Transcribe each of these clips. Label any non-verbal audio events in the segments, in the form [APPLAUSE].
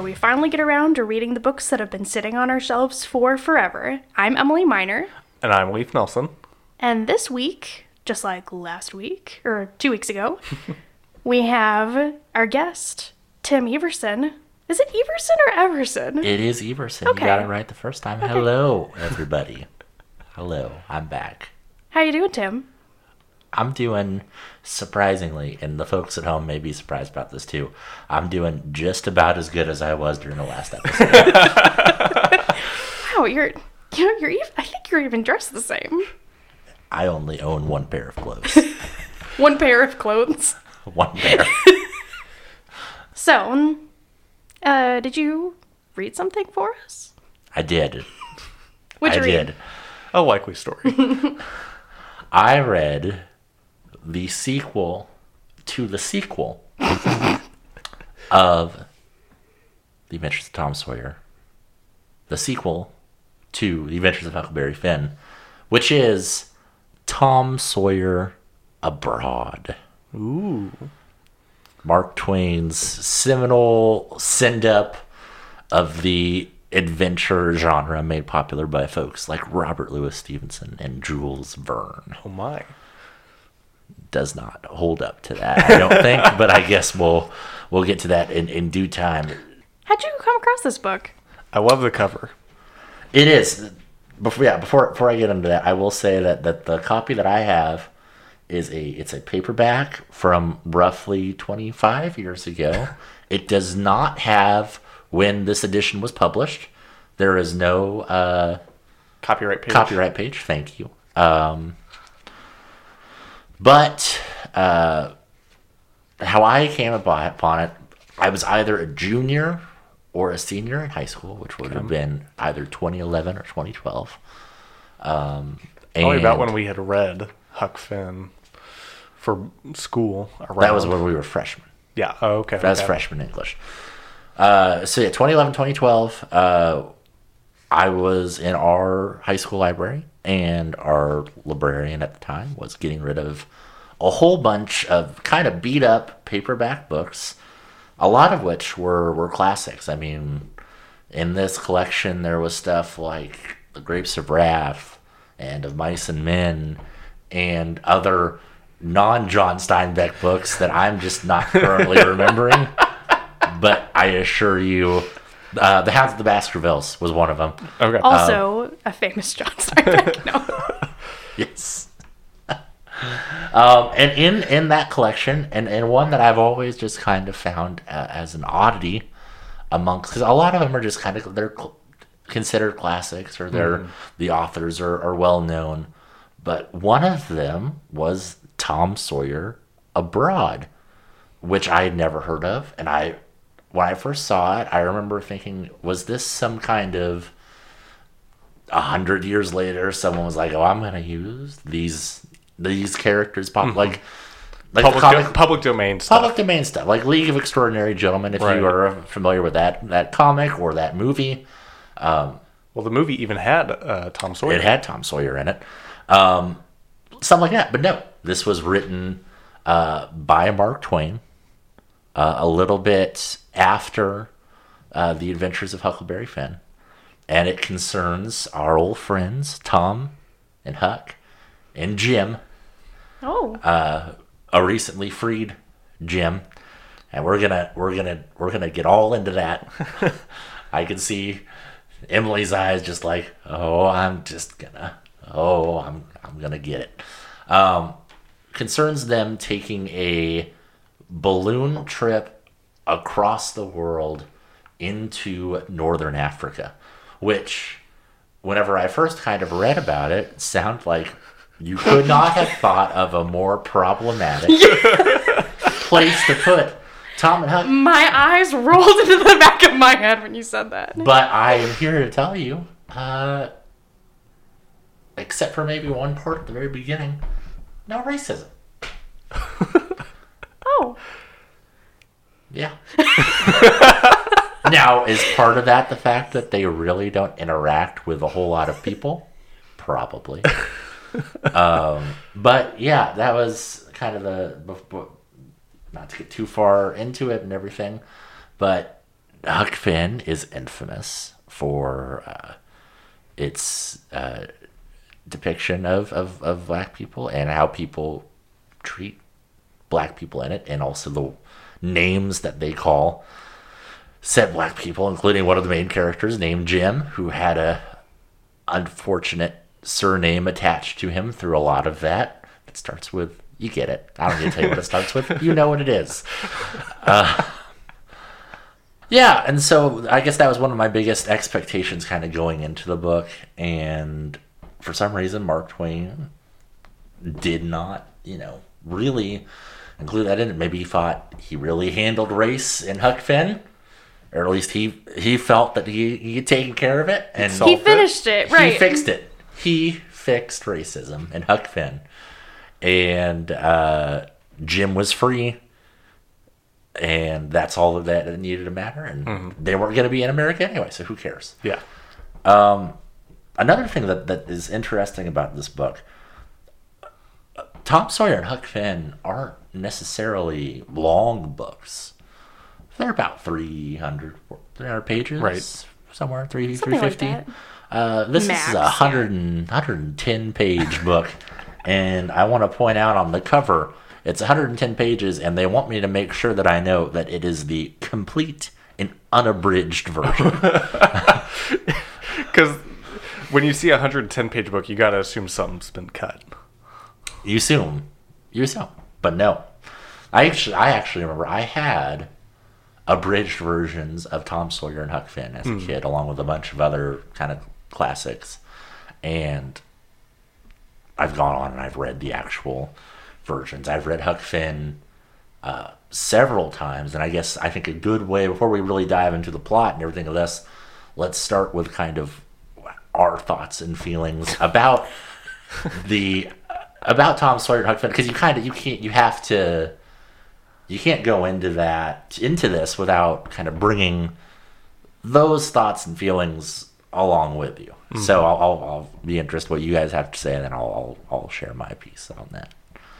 where we finally get around to reading the books that have been sitting on our shelves for forever. I'm Emily Miner, And I'm Leaf Nelson. and this week, just like last week, or two weeks ago, [LAUGHS] we have our guest, Tim Everson. Is it Everson or Everson? It is Everson. Okay. You got it right the first time. Hello, everybody. Hello, I'm back. How you doing, Tim? I'm doing surprisingly, and the folks at home may be surprised about this too. I'm doing just about as good as I was during the last episode. [LAUGHS] Wow, you're, you know, you're. ev- I think you're even dressed the same. I only own one pair of clothes. [LAUGHS] One pair of clothes. [LAUGHS] One pair. So, uh, did you read something for us? I did. What'd I read? did. A likely story. I read the sequel to the sequel [LAUGHS] of The Adventures of Tom Sawyer. The sequel to The Adventures of Huckleberry Finn, which is Tom Sawyer Abroad. Ooh. Mark Twain's seminal send up of the adventure genre made popular by folks like Robert Louis Stevenson and Jules Verne Oh my. Does not hold up to that, I don't think. But I guess we'll we'll get to that in, in due time. How'd you come across this book? I love the cover. It is before yeah before before I get into that, I will say that that the copy that I have is a it's a paperback from roughly 25 years ago. [LAUGHS] it does not have when this edition was published. There is no uh, Copyright page. copyright page. Thank you. Um, but uh, how I came upon it, I was either a junior or a senior in high school, which would have been either 2011 or 2012. Um, Probably about when we had read Huck Finn for school. Around. that was when we were freshmen. Yeah. Oh, okay. That's okay. freshman English. Uh, so yeah, 2011, 2012, uh, I was in our high school library, and our librarian at the time was getting rid of a whole bunch of kind of beat up paperback books, a lot of which were, were classics. I mean, in this collection, there was stuff like The Grapes of Wrath and Of Mice and Men and other non John Steinbeck books that I'm just not currently [LAUGHS] remembering. But I assure you, uh, The Hounds of the Baskervilles was one of them. Okay. Also, a famous John Steinbeck. no. Yes. um, and in in that collection, and, and one that I've always just kind of found uh, as an oddity amongst, because a lot of them are just kind of they're cl- considered classics or they're the authors are, are well known, but one of them was Tom Sawyer Abroad, which I had never heard of, and I when I first saw it, I remember thinking, was this some kind of a hundred years later, someone was like, "Oh, I'm gonna use these these characters, pop like like public, comic, do- public domain stuff. public domain stuff, like League of Extraordinary Gentlemen. If Right. you are familiar with that that comic or that movie, Well, the movie even had uh, Tom Sawyer. it had Tom Sawyer in it, um, something like that. But no, this was written uh, by Mark Twain uh, a little bit after uh, the Adventures of Huckleberry Finn, and it concerns our old friends Tom and Huck and Jim. Oh, Uh, a recently freed Jim, and we're gonna we're gonna we're gonna get all into that. [LAUGHS] I can see Emily's eyes just like, oh, I'm just gonna, oh, I'm I'm gonna get it. Um, concerns them taking a balloon trip across the world into northern Africa, which whenever I first kind of read about it, sound like you could not have [LAUGHS] thought of a more problematic place to put Tom and Huck. my eyes rolled into the back of my head when you said that. But I am here to tell you, uh, except for maybe one part at the very beginning, no racism. [LAUGHS] Yeah. [LAUGHS] now, is part of that the fact that they really don't interact with a whole lot of people? Probably. um, but yeah, that was kind of the. Not to get too far into it and everything, but Huck Finn is infamous for uh, its uh, depiction of, of, of black people and how people treat black people in it, and also the names that they call said black people, including one of the main characters named Jim, who had a unfortunate surname attached to him through a lot of that. It starts with you get it. I don't need to tell you what it starts with. You know what it is. Uh, yeah, and so I guess that was one of my biggest expectations kind of going into the book. And for some reason, Mark Twain did not, you know, really include that in it. Maybe he thought he really handled race in Huck Finn. Or at least he he felt that he, he had taken care of it and He Solved it. finished it, right? he fixed it. He fixed racism in Huck Finn. And uh, Jim was free. And that's all of that that needed to matter. And they weren't going to be in America anyway, so who cares? Yeah. Another thing that, that is interesting about this book Tom Sawyer and Huck Finn aren't necessarily long books. They're about 300, 300 pages. Right. Somewhere, 3, Something like 350. Uh, this Max, is a yeah. 100 and, 110 page book. [LAUGHS] And I want to point out on the cover, it's 110 pages, and they want me to make sure that I know that it is the complete and unabridged version. [LAUGHS] [LAUGHS] Because when you see a 110 page book, you got to assume something's been cut. You assume. You assume. But no. I actually I actually remember I had abridged versions of Tom Sawyer and Huck Finn as a kid, along with a bunch of other kind of classics. And I've gone on and I've read the actual versions. I've read Huck Finn uh, several times, and I guess I think a good way before we really dive into the plot and everything of this, let's start with kind of our thoughts and feelings about [LAUGHS] the about Tom Sawyer and Huck Finn because you kind of you can't you have to you can't go into that into this without kind of bringing those thoughts and feelings along with you. Mm-hmm. So I'll, I'll, I'll be interested what you guys have to say, and then I'll, I'll I'll share my piece on that.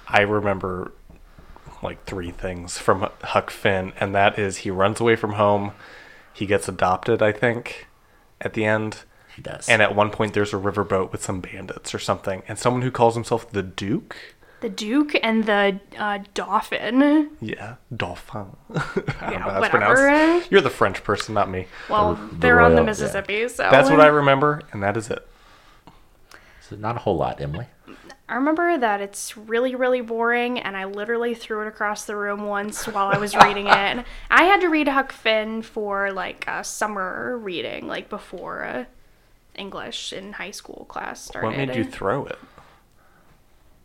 I remember like three things from Huck Finn, and that is he runs away from home, he gets adopted, I think, at the end. He does. And at one point, there's a riverboat with some bandits or something, and someone who calls himself the Duke. The Duke and the uh, Dauphin. Yeah, Dauphin. [LAUGHS] I don't Yeah, know how that's whatever. pronounced. You're the French person, not me. Well, the they're on the royal- yeah. Mississippi, so That's what I remember, and that is it. so not a whole lot, Emily. I remember that it's really, really boring, and I literally threw it across the room once while I was reading it. [LAUGHS] I had to read Huck Finn for like a summer reading, like before uh, English in high school class started. What made you throw it?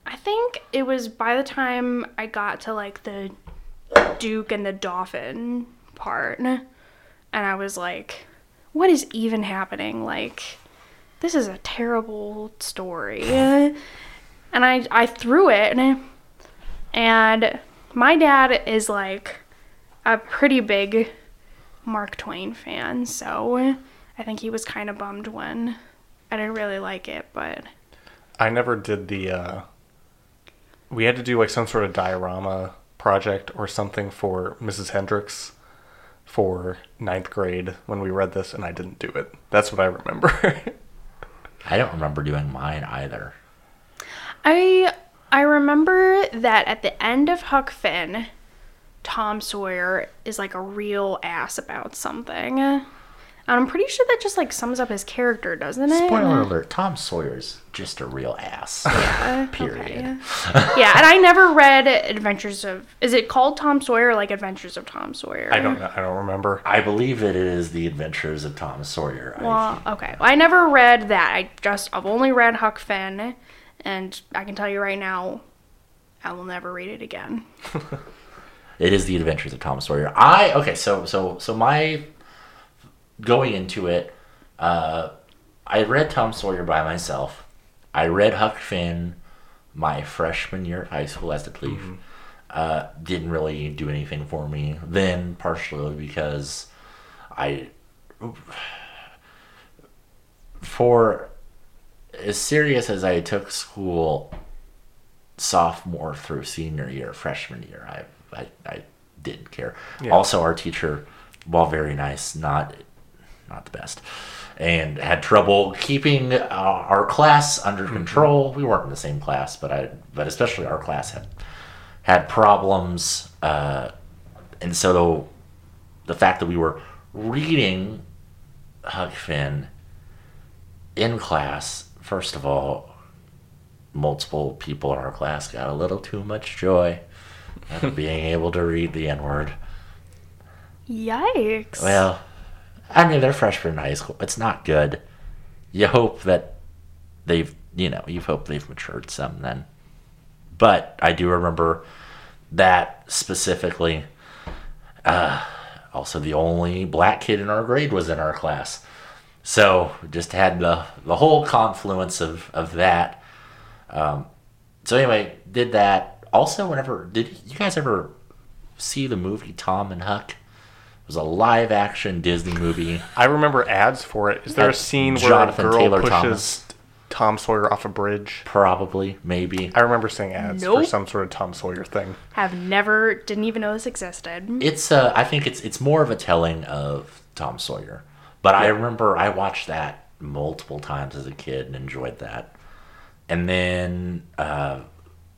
I think it was by the time I got to like the Duke and the Dauphin part, and I was like, what is even happening? Like, this is a terrible story. And I, I threw it, and my dad is like a pretty big Mark Twain fan, so I think he was kind of bummed when I didn't really like it, but I never did the. uh We had to do like some sort of diorama project or something for Mrs. Hendricks for ninth grade when we read this, and I didn't do it. That's what I remember. [LAUGHS] I don't remember doing mine either. I I remember that at the end of Huck Finn, Tom Sawyer is like a real ass about something. And I'm pretty sure that just like sums up his character, doesn't it? Spoiler alert: Tom Sawyer's just a real ass. Yeah, [LAUGHS] Period. okay. [LAUGHS] yeah, and I never read Adventures of. Is it called Tom Sawyer or like Adventures of Tom Sawyer? I don't know. I don't remember. I believe it is the Adventures of Tom Sawyer. I- Well, okay. I never read that. I just I've only read Huck Finn, and I can tell you right now, I will never read it again. [LAUGHS] It is the Adventures of Tom Sawyer. I okay, so so so my going into it, uh, I read Tom Sawyer by myself. I read Huck Finn my freshman year of high school as a thief. Uh, didn't really do anything for me then, partially because I for as serious as I took school sophomore through senior year, freshman year, I I, I didn't care. Yeah. Also, our teacher while very nice, not not the best, and had trouble keeping uh, our class under control. We weren't in the same class, but I but especially our class had had problems, uh, and so the, the fact that we were reading Huck Finn in class, first of all, multiple people in our class got a little too much joy out of [LAUGHS] being able to read the N word. Yikes. Well, I mean, they're freshmen in high school. It's not good. You hope that they've, you know, you hope they've matured some then. But I do remember that specifically. Uh, also, the only black kid in our grade was in our class. So just had the, the whole confluence of, of that. Um, so anyway, did that. Also, whenever, did you guys ever see the movie Tom and Huck? It was a live action Disney movie. I remember ads for it. Is there a scene where Jonathan a girl Taylor pushes Thomas. Tom Sawyer off a bridge? Probably, maybe. I remember seeing ads for some sort of Tom Sawyer thing. Have never, didn't even know this existed. It's uh, I think it's it's more of a telling of Tom Sawyer. But I remember I watched that multiple times as a kid and enjoyed that. And then uh,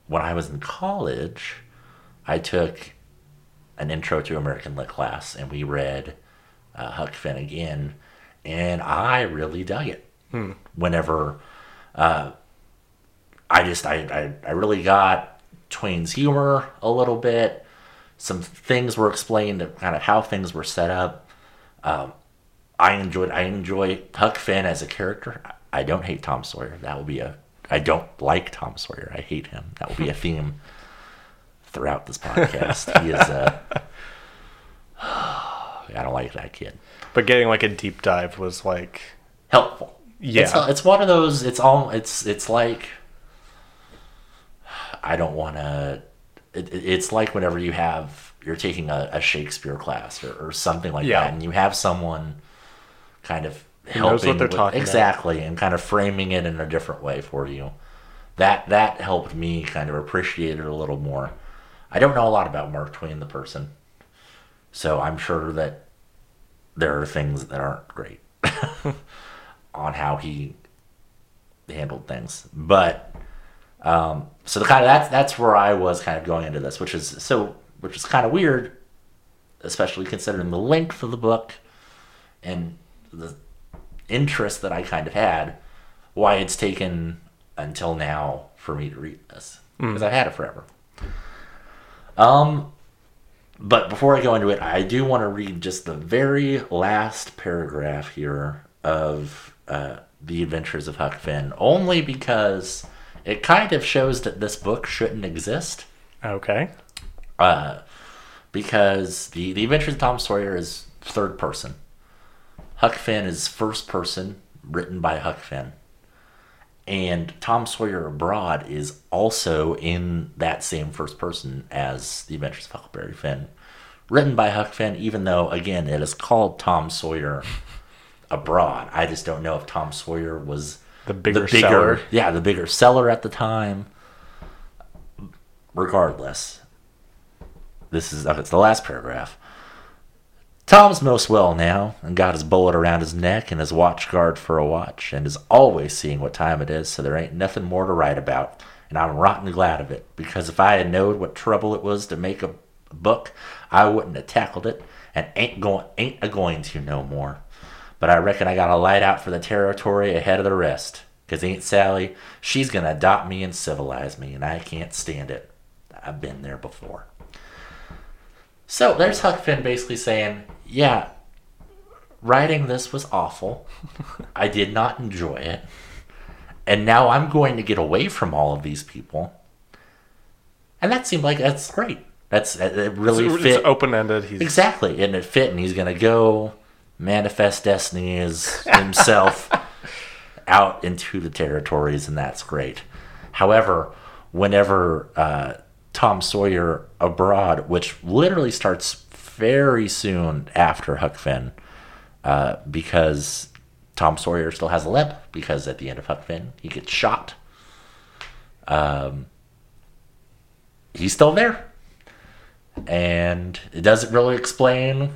when I was in college, I took an intro to American Lit class and we read uh, Huck Finn again, and I really dug it. Whenever uh, I just I, I I really got Twain's humor a little bit. Some things were explained, kind of how things were set up. Um, I enjoyed I enjoy Huck Finn as a character. I don't hate Tom Sawyer. That will be a I don't like Tom Sawyer. I hate him. That will be a [LAUGHS] theme throughout this podcast. he is uh [SIGHS] I don't like that kid. But getting like a deep dive was like, Helpful. Yeah. It's, it's one of those it's all it's it's like I don't want to it, it- it's like whenever you have you're taking a, a Shakespeare class or, or something like Yeah. that and you have someone kind of helping what they're with- talking about. exactly and kind of framing it in a different way for you that that helped me kind of appreciate it a little more i don't know a lot about mark twain the person so i'm sure that there are things that aren't great [LAUGHS] on how he handled things but um, so the kind of that's that's where I was kind of going into this, which is so which is kind of weird, especially considering the length of the book and the interest that I kind of had. Why it's taken until now for me to read this because I've had it forever. Um, but before I go into it, I do want to read just the very last paragraph here of uh, the Adventures of Huck Finn, only because it kind of shows that this book shouldn't exist. okay. Uh, because the, the Adventures of Tom Sawyer is third person. Huck Finn is first person, written by Huck Finn. And Tom Sawyer Abroad is also in that same first person as The Adventures of Huckleberry Finn, written by Huck Finn, even though, again, it is called Tom Sawyer Abroad. I just don't know if Tom Sawyer was The bigger the seller. yeah, the bigger seller at the time. Regardless, this is it's the last paragraph. Tom's most well now and got his bullet around his neck and his watch guard for a watch and is always seeing what time it is, so there ain't nothing more to write about. And I'm rotten glad of it because if I had knowed what trouble it was to make a book, I wouldn't have tackled it and ain't going ain't a going to no more. But I reckon I got a light out for the territory ahead of the rest. Cause Aunt Sally, she's gonna adopt me and civilize me, and I can't stand it. I've been there before. So there's Huck Finn basically saying, Yeah, writing this was awful. [LAUGHS] I did not enjoy it. And now I'm going to get away from all of these people. And that seemed like that's great. That's it really It's, fit. open ended. He's Exactly, and it fit, and he's gonna go manifest destiny as [LAUGHS] himself out into the territories, and that's great. However, whenever uh, Tom Sawyer abroad, which literally starts very soon after Huck Finn, uh, because Tom Sawyer still has a limp, because at the end of Huck Finn he gets shot. Um, he's still there and it doesn't really explain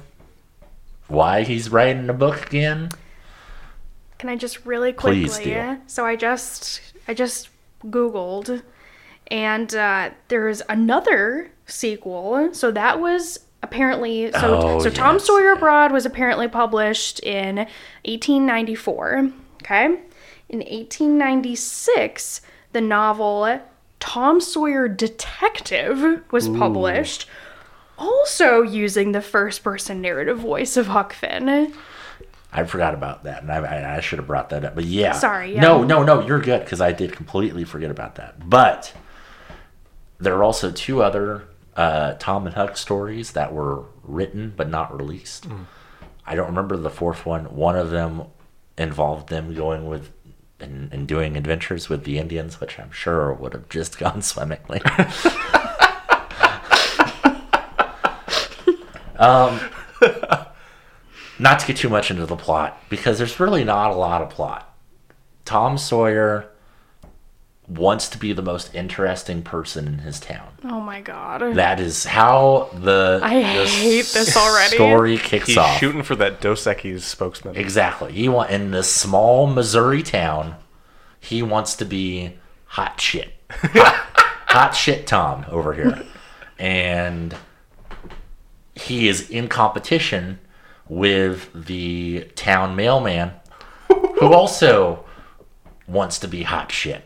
why he's writing a book again? Can I just really quickly? Please. So I just I just googled, and uh, there's another sequel. So that was apparently so. Oh, so Tom. Sawyer Abroad was apparently published in 1894. Okay, in 1896, the novel Tom Sawyer Detective was published. Also using the first person narrative voice of Huck Finn. I forgot about that, and I, I, I should have brought that up. But yeah, Sorry, yeah. No, no, no, you're good because I did completely forget about that. But there are also two other uh, Tom and Huck stories that were written but not released. I don't remember the fourth one. One of them involved them going with and, and doing adventures with the Indians, which I'm sure would have just [LAUGHS] gone swimmingly. um, not to get too much into the plot, because there's really not a lot of plot. Tom Sawyer wants to be the most interesting person in his town. Oh my god. That is how the, I the hate this already. story kicks He's off. shooting for that Dos Equis spokesman. Exactly. He want in this small Missouri town. He wants to be hot shit, hot, [LAUGHS] hot shit Tom over here, and he is in competition with the town mailman, who also wants to be hot shit.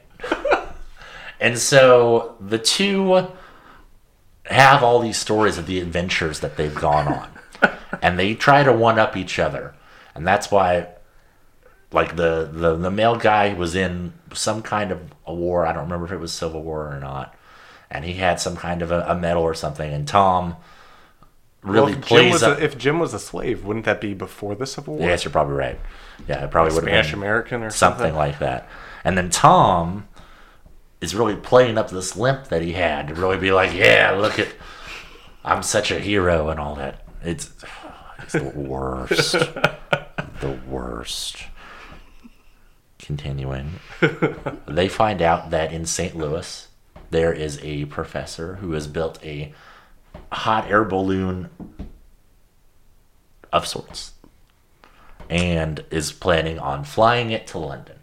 And so the two have all these stories of the adventures that they've gone on. [LAUGHS] and they try to one up each other. And that's why like the, the the male guy was in some kind of a war, I don't remember if it was Civil War or not. And he had some kind of a, a medal or something and Tom really well, if Jim, plays was up a, if Jim was a slave, wouldn't that be before the Civil War? Yes, you're probably right. Yeah, it probably would have Spanish been American or something something. like that. And then Tom is really playing up this limp that he had to really be like, yeah, look at, I'm such a hero and all that. It's, it's the worst. [LAUGHS] the worst. Continuing, they find out that in St. Louis, there is a professor who has built a hot air balloon of sorts and is planning on flying it to London.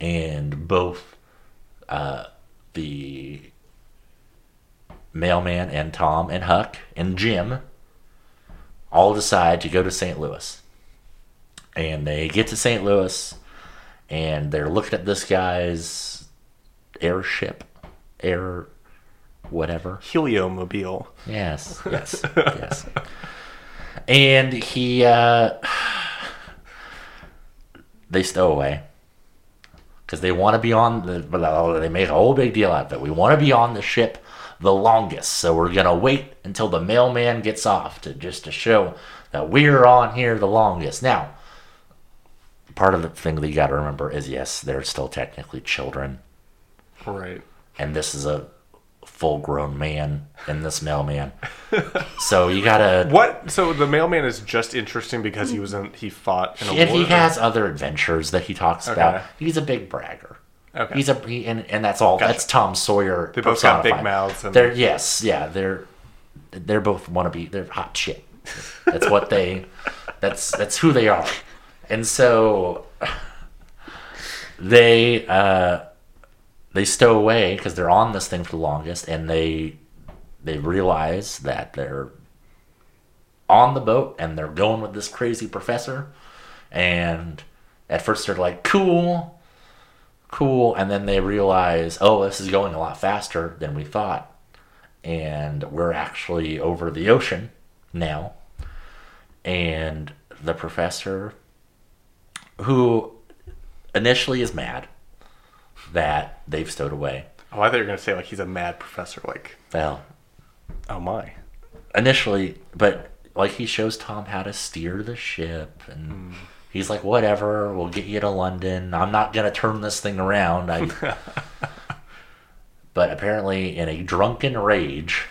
And both uh, the mailman and Tom and Huck and Jim all decide to go to St. Louis. And they get to St. Louis and they're looking at this guy's airship, air whatever. Heliomobile. Yes, [LAUGHS] yes, yes. And he, uh, [SIGHS] they stow away because they want to be on the. They make a whole big deal out of it. We want to be on the ship the longest, so we're gonna wait until the mailman gets off to just to show that we're on here the longest. Now, part of the thing that you got to remember is yes, they're still technically children Right. and this is a full grown man in this mailman. so you gotta [LAUGHS] What? So the mailman is just interesting because he was in. He fought in a and war. he has other adventures that he talks about. He's a big bragger. Okay. He's a he, and, and that's all. That's Tom Sawyer. They both got big mouths and- they're yes, yeah. They're they're both want to be. They're hot shit. That's what they. [LAUGHS] That's that's who they are, and so they uh, they stow away because they're on this thing for the longest, and they they realize that they're on the boat and they're going with this crazy professor, and at first they're like cool, cool, and then they realize oh this is going a lot faster than we thought, and we're actually over the ocean now, and the professor who initially is mad that they've stowed away. Oh, I thought you were gonna say like he's a mad professor. Like, Well, oh my. initially, but like he shows Tom how to steer the ship, and hmm. he's like, "Whatever, we'll get you to London. I'm not gonna turn this thing around." I. [LAUGHS] but apparently, in a drunken rage,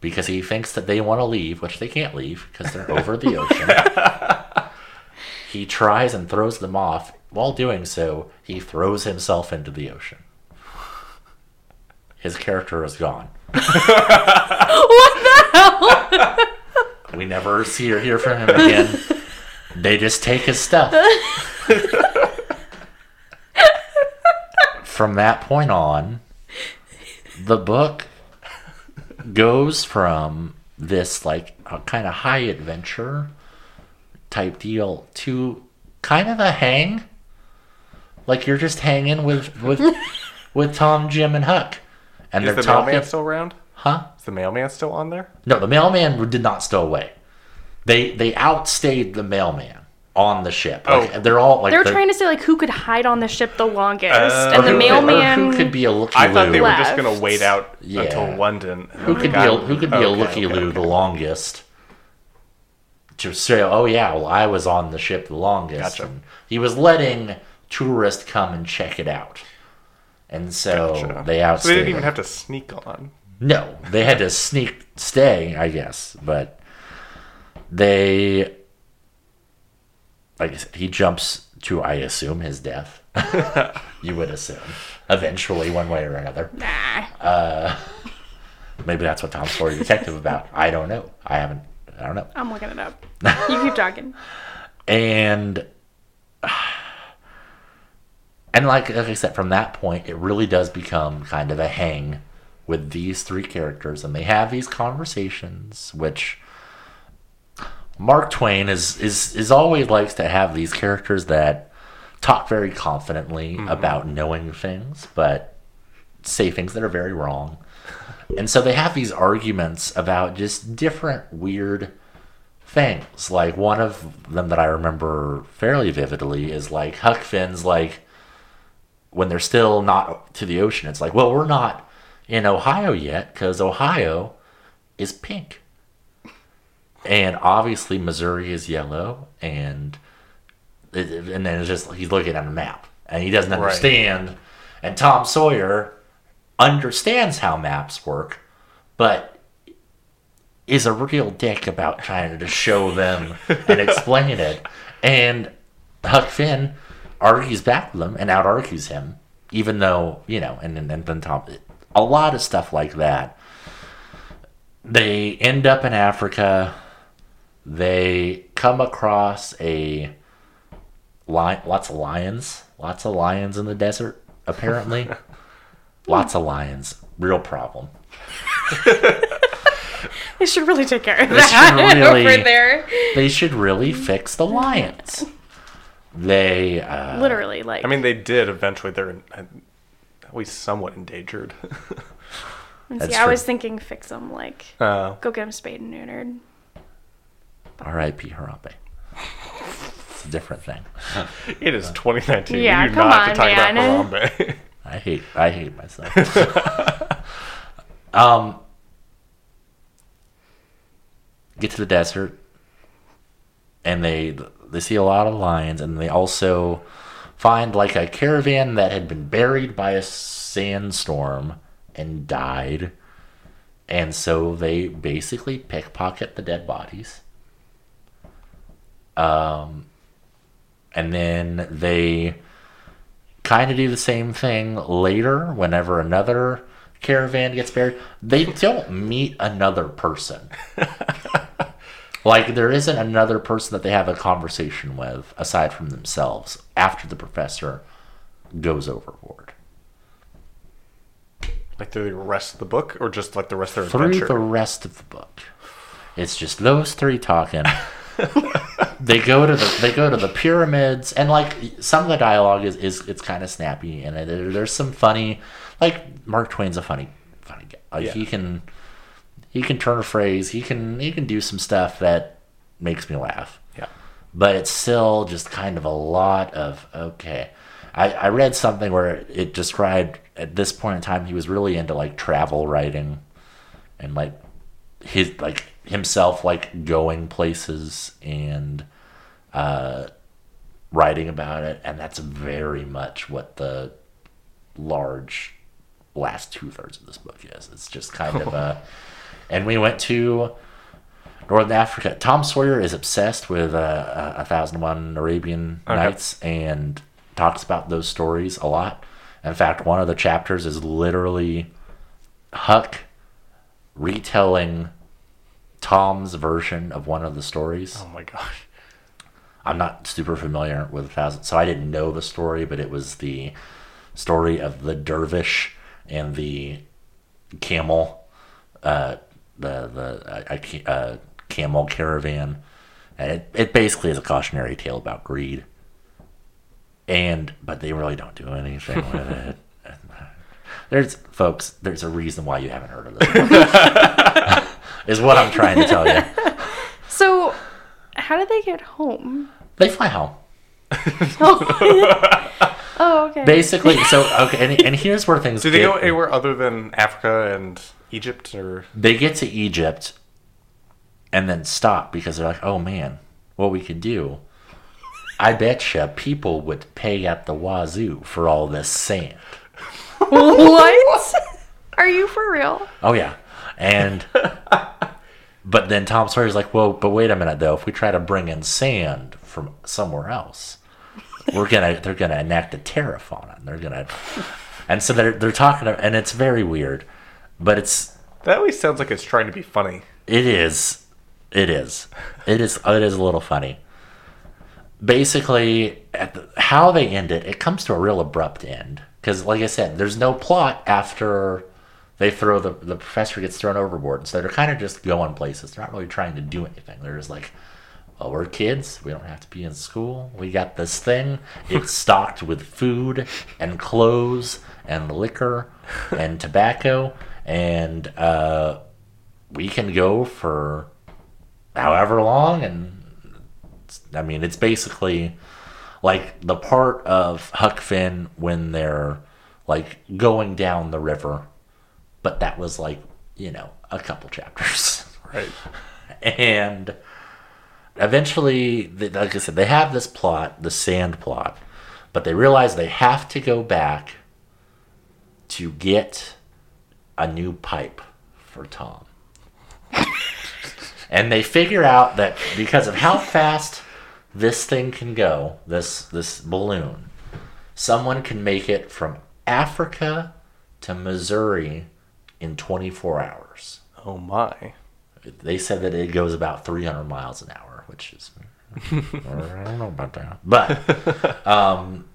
because he thinks that they want to leave, which they can't leave because they're over the ocean. [LAUGHS] he tries and throws them off. While doing so, he throws himself into the ocean. His character is gone. [LAUGHS] What the hell? [LAUGHS] we never see or hear from him again. they just take his stuff. from that point on, the book goes from this like a kind of high adventure type deal to kind of a hang. Like you're just hanging with with [LAUGHS] with Tom, Jim, and Huck, and Is they're the talking. mailman still around? Huh? Is the mailman still on there? No, the mailman did not stow away. They they outstayed the mailman on the ship. Like, Oh. they're all like They were they're- trying to say like who could hide on the ship the longest, Uh, and the who mailman. who could be a looky I thought they were just Left. gonna wait out Yeah. until London. who could be a, who could be a Okay, looky okay, loo okay. the longest. To say, oh yeah, well I was on the ship the longest. Gotcha. And he was letting tourists come and check it out, and so Gotcha. they So they didn't even have to sneak on. No, they had to sneak stay, I guess, but they like I said, he jumps to I assume his death. [LAUGHS] you would assume. Eventually, one way or another. Nah, uh, Maybe that's what Tom Sawyer Detective about. I don't know. I haven't I don't know. I'm looking it up. You keep talking. [LAUGHS] And and like, like I said, from that point, it really does become kind of a hang with these three characters, and they have these conversations, which Mark Twain is is is always likes to have these characters that talk very confidently mm-hmm. about knowing things, but say things that are very wrong. And so they have these arguments about just different weird things. Like one of them that I remember fairly vividly is like Huck Finn's like when they're still not to the ocean, it's like, well, we're not in Ohio yet because Ohio is pink. And obviously Missouri is yellow and it, and then it's just he's looking at a map and he doesn't Right. understand and Tom Sawyer understands how maps work, but is a real dick about trying to show them and explain it. [LAUGHS] And Huck Finn argues back with him and out argues him, even though, you know, and, and, and then Tom, a lot of stuff like that. They end up in Africa. They come across a lion, lots of lions, lots of lions in the desert, apparently. [LAUGHS] lots of lions, real problem. [LAUGHS] They should really take care of should that really- [LAUGHS] over there. They should really fix the lions. They, uh, Literally, like. I mean, they did eventually. They're in- at least somewhat endangered. [LAUGHS] see, that's I was thinking fix them, like uh, go get them spayed and neutered. R.I.P. Harambe. It's a different thing. [LAUGHS] it is 2019. Yeah, we do come not have on, to talk man. [LAUGHS] about Harambe. I hate I hate myself. um get to the desert and they they see a lot of lions and they also find like a caravan that had been buried by a sandstorm and died. And so they basically pickpocket the dead bodies. Um and then they kind of do the same thing later whenever another caravan gets buried. They don't meet another person. [LAUGHS] like there isn't another person that they have a conversation with aside from themselves after the professor goes overboard. like through the rest of the book, or just like the rest of their Through adventure. the rest of the book, it's just those three talking. [LAUGHS] they go to the they go to the pyramids and like some of the dialogue is, is it's kind of snappy and uh, there, there's some funny like Mark Twain's a funny funny guy like Yeah. he can he can turn a phrase he can he can do some stuff that makes me laugh yeah. but it's still just kind of a lot of okay. I, I read something where it described at this point in time he was really into like travel writing and like his like himself like going places and uh writing about it and that's very much what the large last two thirds of this book is. It's just kind of [LAUGHS] a and we went to Northern Africa. Tom Sawyer is obsessed with uh, a thousand and one Arabian Okay. Nights and talks about those stories a lot. In fact, one of the chapters is literally Huck retelling Tom's version of one of the stories. Oh my gosh. I'm not super familiar with a thousand, so I didn't know the story, but it was the story of the dervish and the camel, uh, the the uh, ca- uh, camel caravan, and it, it basically is a cautionary tale about greed. And but they really don't do anything with [LAUGHS] it. There's folks. There's a reason why you haven't heard of this. [LAUGHS] is what I'm trying to tell you. So, how did they get home? They fly home. Oh, [LAUGHS] Oh, okay. Basically, so [LAUGHS] okay, and, and here's where things Do they get- go anywhere other than Africa and Egypt or they get to Egypt and then stop because they're like, oh man, what we could do. I betcha people would pay at the wazoo for all this sand. what? [LAUGHS] Are you for real? Oh yeah, and but then Tom Sawyer's like, well, but wait a minute though. If we try to bring in sand from somewhere else, we're gonna they're gonna enact a tariff on it. They're gonna, and so they're they're talking, and it's very weird, but it's that always sounds like it's trying to be funny. It is. It is. It is. It is a little funny. Basically, at the, how they end it, it comes to a real abrupt end because, like I said, there's no plot after they throw the the professor gets thrown overboard, so they're kind of just going places. They're not really trying to do anything. They're just like, "Well, we're kids. We don't have to be in school. We got this thing. It's [LAUGHS] stocked with food and clothes and liquor and tobacco, and uh, we can go for however long and I mean it's basically like the part of Huck Finn when they're like going down the river but that was like you know a couple chapters Right. [LAUGHS] and eventually they- like I said they have this plot the sand plot but they realize they have to go back to get a new pipe for Tom and they figure out that because of how fast this thing can go, this this balloon, someone can make it from Africa to Missouri in 24 hours. Oh my. They said that it goes about 300 miles an hour, which is [LAUGHS] I don't know about that. But um,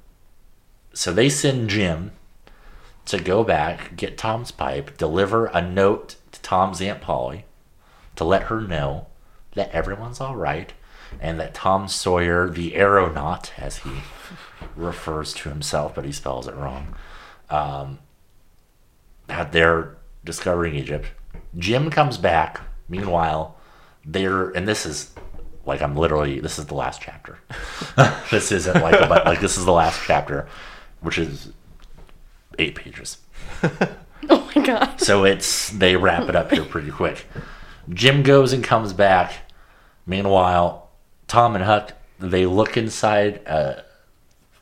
so they send Jim to go back, get Tom's pipe, deliver a note to Tom's Aunt Polly to let her know that everyone's all right and that Tom Sawyer, the aeronaut, as he [LAUGHS] refers to himself, but he spells it wrong, um, that they're discovering Egypt. Jim comes back. Meanwhile, they're, and this is like I'm literally, this is the last chapter. [LAUGHS] this isn't like, a, like this is the last chapter, which is eight pages. [LAUGHS] Oh my god. So it's they wrap it up here pretty quick. Jim goes and comes back. Meanwhile, Tom and Huck they look inside uh,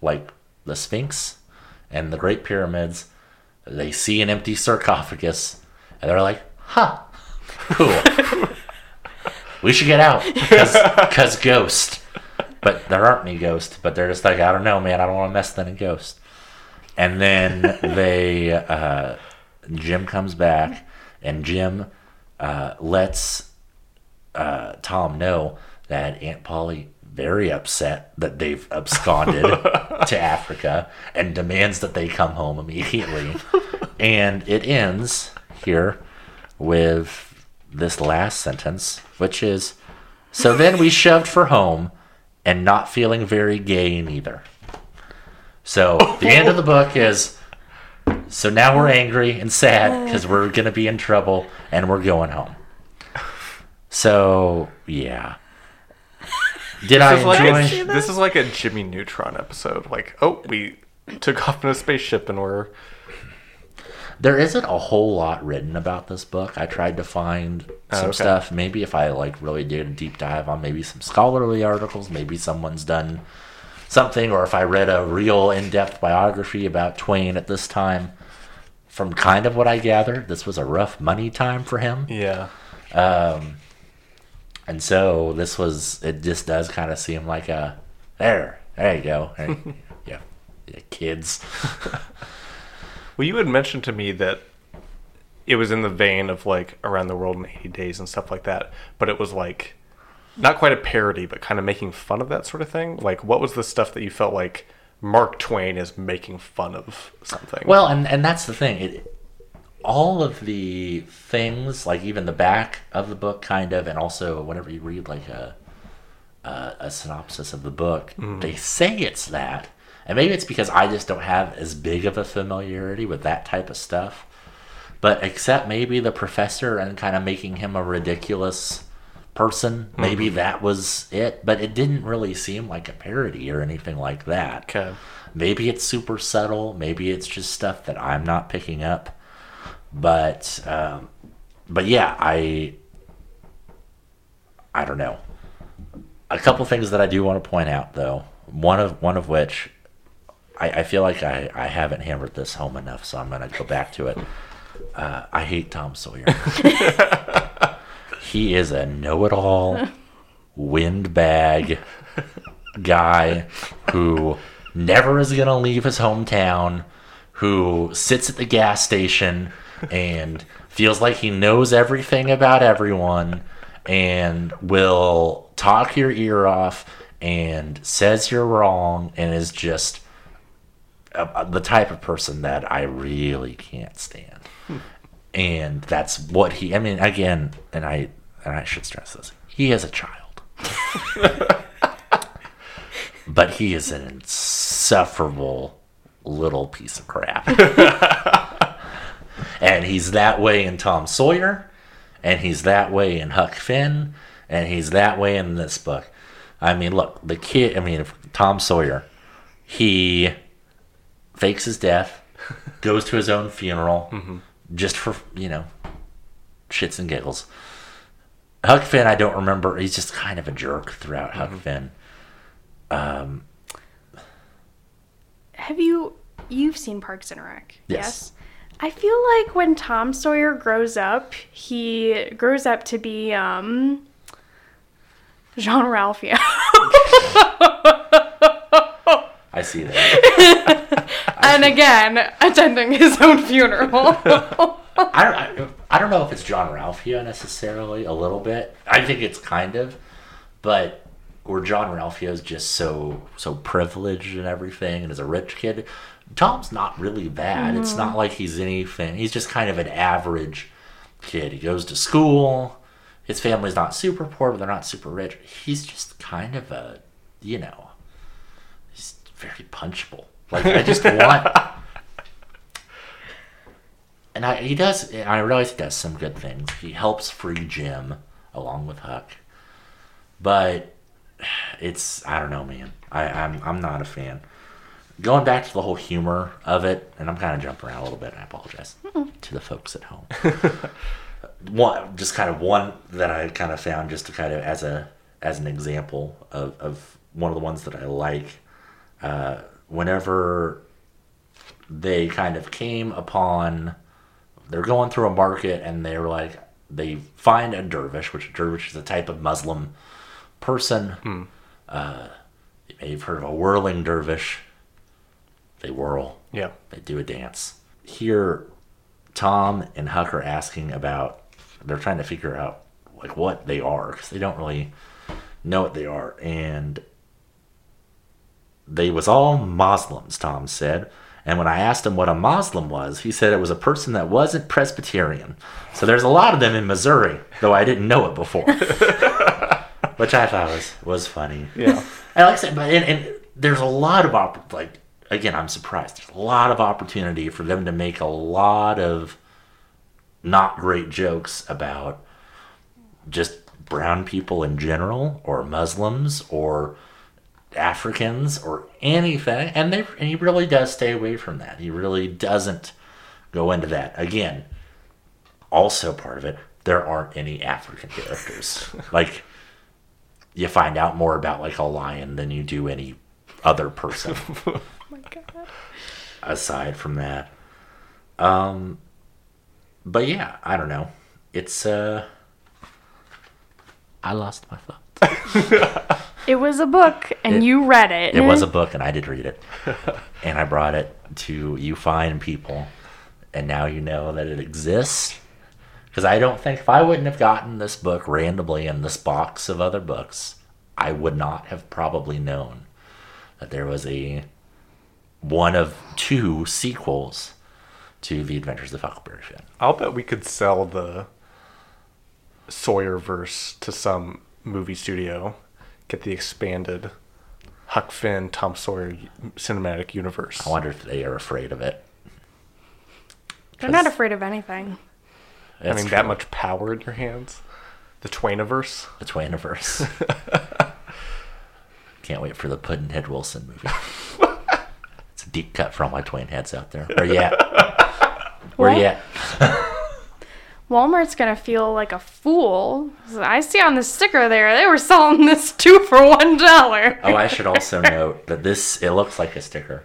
like the Sphinx and the Great Pyramids. They see an empty sarcophagus and they're like, "Huh, cool. [LAUGHS] we should get out because [LAUGHS] ghost." But there aren't any ghosts. But they're just like, "I don't know, man. I don't want to mess with any ghosts." And then [LAUGHS] they. Uh, Jim comes back, and Jim uh, lets uh, Tom know that Aunt Polly very upset that they've absconded [LAUGHS] to Africa and demands that they come home immediately. and it ends here with this last sentence, which is so then we shoved for home and not feeling very gay neither. So the end of the book is so now we're angry and sad because we're gonna be in trouble and we're going home. So yeah. Did I This is, like enjoy? a, this is like a Jimmy Neutron episode. Like, oh, we took off in a spaceship and we're There isn't a whole lot written about this book. I tried to find Oh, some okay. stuff. Maybe if I like really did a deep dive on maybe some scholarly articles, maybe someone's done something, or if I read a real in-depth biography about Twain at this time. From kind of what I gathered, this was a rough money time for him. yeah. Um, and so this was, it just does kind of seem like a, there, there you go. There, [LAUGHS] yeah, yeah, kids. [LAUGHS] Well, you had mentioned to me that it was in the vein of like Around the World in 80 Days and stuff like that, but it was like not quite a parody, but kind of making fun of that sort of thing. Like, what was the stuff that you felt like Mark Twain is making fun of something? Well, and and that's the thing. It all of the things, like even the back of the book, kind of, and also whenever you read like a a, a synopsis of the book, mm. they say it's that, and maybe it's because I just don't have as big of a familiarity with that type of stuff. But except maybe the professor and kind of making him a ridiculous person, maybe that was it. But it didn't really seem like a parody or anything like that. okay. Maybe it's super subtle. Maybe it's just stuff that I'm not picking up. But um, but yeah, I I don't know. A couple things that I do want to point out, though. One of one of which I, I feel like I, I haven't hammered this home enough, so I'm going to go back to it. Uh, I hate Tom Sawyer. he is a know-it-all, windbag guy who never is going to leave his hometown, who sits at the gas station and feels like he knows everything about everyone and will talk your ear off and says you're wrong and is just uh, the type of person that I really can't stand. And that's what he I mean again and I and I should stress this. He is a child. [LAUGHS] but he is an insufferable little piece of crap. [LAUGHS] and he's that way in Tom Sawyer, and he's that way in Huck Finn, and he's that way in this book. I mean, look, the kid, I mean, if Tom Sawyer, he fakes his death, [LAUGHS] goes to his own funeral, just for, you know, shits and giggles. Huck Finn, I don't remember. He's just kind of a jerk throughout Huck Finn. Um, Have you you've seen Parks and Rec? Yes. I feel like when Tom Sawyer grows up, he grows up to be um Jean Ralphio. [LAUGHS] I see that. [LAUGHS] and again, attending his own funeral. [LAUGHS] I don't. I, I don't know if it's Jean Ralphio necessarily. A little bit. I think it's kind of, but where Jean Ralphio's just so so privileged and everything, and is a rich kid. Tom's not really bad. It's not like he's anything. He's just kind of an average kid. He goes to school. His family's not super poor, but they're not super rich. He's just kind of a, you know, he's very punchable. Like I just want and I, he does. I realize he does some good things. He helps free Jim along with Huck, but it's I don't know, man. I, I'm I'm not a fan. Going back to the whole humor of it, and I'm kind of jumping around a little bit. I apologize to the folks at home. [LAUGHS] one, just kind of one that I kind of found just to kind of as a as an example of of one of the ones that I like. Uh, whenever they kind of came upon they're going through a market and they were like they find a dervish which a dervish is a type of muslim person. Uh, you may have heard of a whirling dervish. They whirl. Yeah. they do a dance. Here tom and huck are asking about they're trying to figure out like what they are because they don't really know what they are. And they was all Muslims, Tom said. And when I asked him what a Muslim was, he said it was a person that wasn't Presbyterian. So there's a lot of them in Missouri, though I didn't know it before. [LAUGHS] Which I thought was, was funny. Yeah. And like I said, but and, and there's a lot of opp- like again, I'm surprised. There's a lot of opportunity for them to make a lot of not great jokes about just brown people in general, or Muslims, or Africans, or anything. And they and he really does stay away from that. He really doesn't go into that. Again, also part of it, there aren't any African characters. [LAUGHS] like you find out more about like a lion than you do any other person [LAUGHS] oh my god. aside from that. Um but yeah, I don't know. It's uh I lost my thought. [LAUGHS] It was a book and It- you read it. It was a mm-hmm. book and I did read it. [LAUGHS] and I brought it to you fine people and now you know that it exists. Because I don't think if I wouldn't have gotten this book randomly in this box of other books, I would not have probably known that there was a one of two sequels to The Adventures of Huckleberry Finn. I'll bet we could sell the Sawyer verse to some movie studio, get the expanded Huck Finn, Tom Sawyer cinematic universe. I wonder if they are afraid of it. They're not afraid of anything. I That's mean, that much power in your hands. The Twainiverse. The Twaniverse. [LAUGHS] Can't wait for the Pudd'nhead Wilson movie. [LAUGHS] it's a deep cut for all my Twain heads out there. Where you at? [LAUGHS] Where you at? Walmart's gonna feel like a fool. I see on the sticker there they were selling this [LAUGHS] two for one dollar. Oh, I should also note that this it looks like a sticker.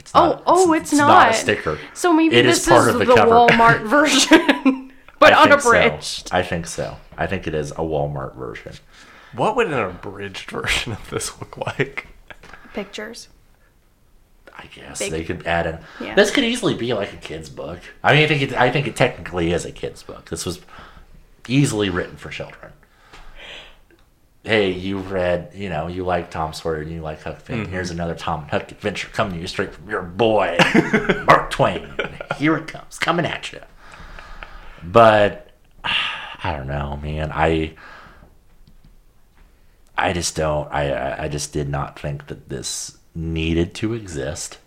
It's Oh, oh, it's not. not. a sticker. So maybe It is this part is of the, the. Walmart [LAUGHS] version, [LAUGHS] but I think unabridged. So. I think so. I think it is a Walmart version. What would an abridged version of this look like? Pictures. I guess Big- they could add in. Yeah. This could easily be like a kid's book. I mean, I think it. I think it technically is a kid's book. This was easily written for children. Hey, you read, you know, you like Tom Sawyer and you like Huck Finn. Mm-hmm. Here's another Tom and Huck adventure coming to you straight from your boy, [LAUGHS] Mark Twain. Here it comes, coming at you. But I don't know, man. I I just don't. I I- I just did not think that this needed to exist,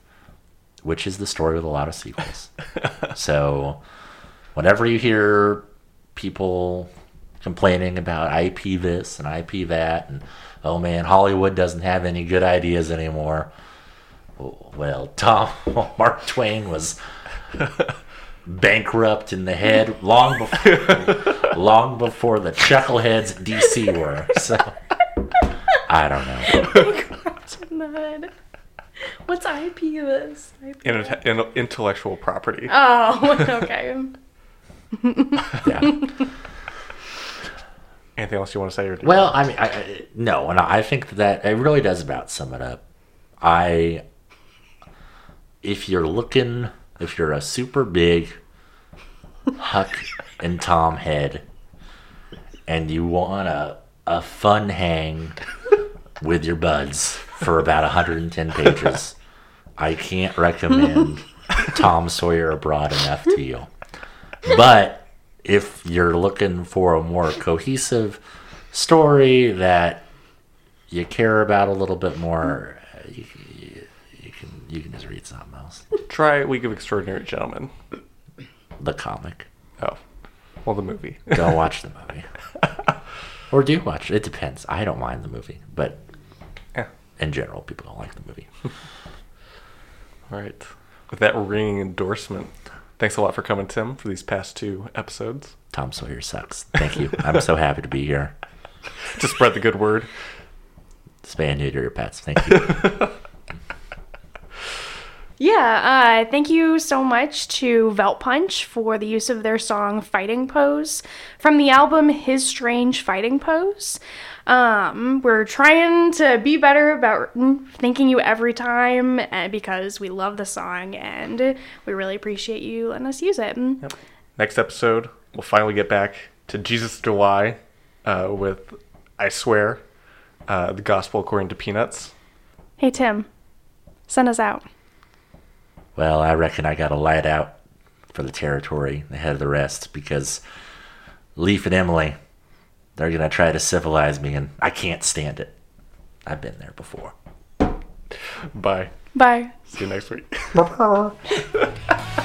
which is the story with a lot of sequels. [LAUGHS] so, whenever you hear people complaining about IP this and IP that, and oh man, Hollywood doesn't have any good ideas anymore. Well, Tom [LAUGHS] Mark Twain was [LAUGHS] bankrupt in the head long before long before the chuckleheads in DC were. So I don't know. Nerd. What's IP this? IP In, in intellectual property. Oh, [LAUGHS] [LAUGHS] okay. Yeah. Anything else you want to say? Or do you- Well, I mean, I, I, no, and I think that it really does about sum it up. I, if you're looking, if you're a super big Huck and Tom head, and you want a a fun hang with your buds for about 110 pages, I can't recommend [LAUGHS] Tom Sawyer Abroad enough to you. But if you're looking for a more cohesive story that you care about a little bit more, uh, you, you, you can you can just read something else. Try League of Extraordinary Gentlemen. The comic. Oh, well, the movie. Don't watch [LAUGHS] the movie, or do watch it. Depends. I don't mind the movie, but. In general, people don't like the movie. [LAUGHS] All right. With that ringing endorsement, thanks a lot for coming, Tim, for these past two episodes. Tom Sawyer sucks. Thank you. I'm so happy to be here. [LAUGHS] To spread the good word. Spay and neuter your pets. Thank you. [LAUGHS] Yeah, uh, thank you so much to Velt Punch for the use of their song Fighting Pose from the album His Strange Fighting Pose. Um, we're trying to be better about thanking you every time uh, because we love the song and we really appreciate you letting us use it. Next episode, we'll finally get back to Jesus July uh, with, I swear, uh, the Gospel according to Peanuts. Hey, Tim, send us out. Well, I reckon I got to light out for the territory ahead of the rest because Leaf and Emily, they're going to try to civilize me, and I can't stand it. I've been there before. Bye. Bye. See you next week. [LAUGHS]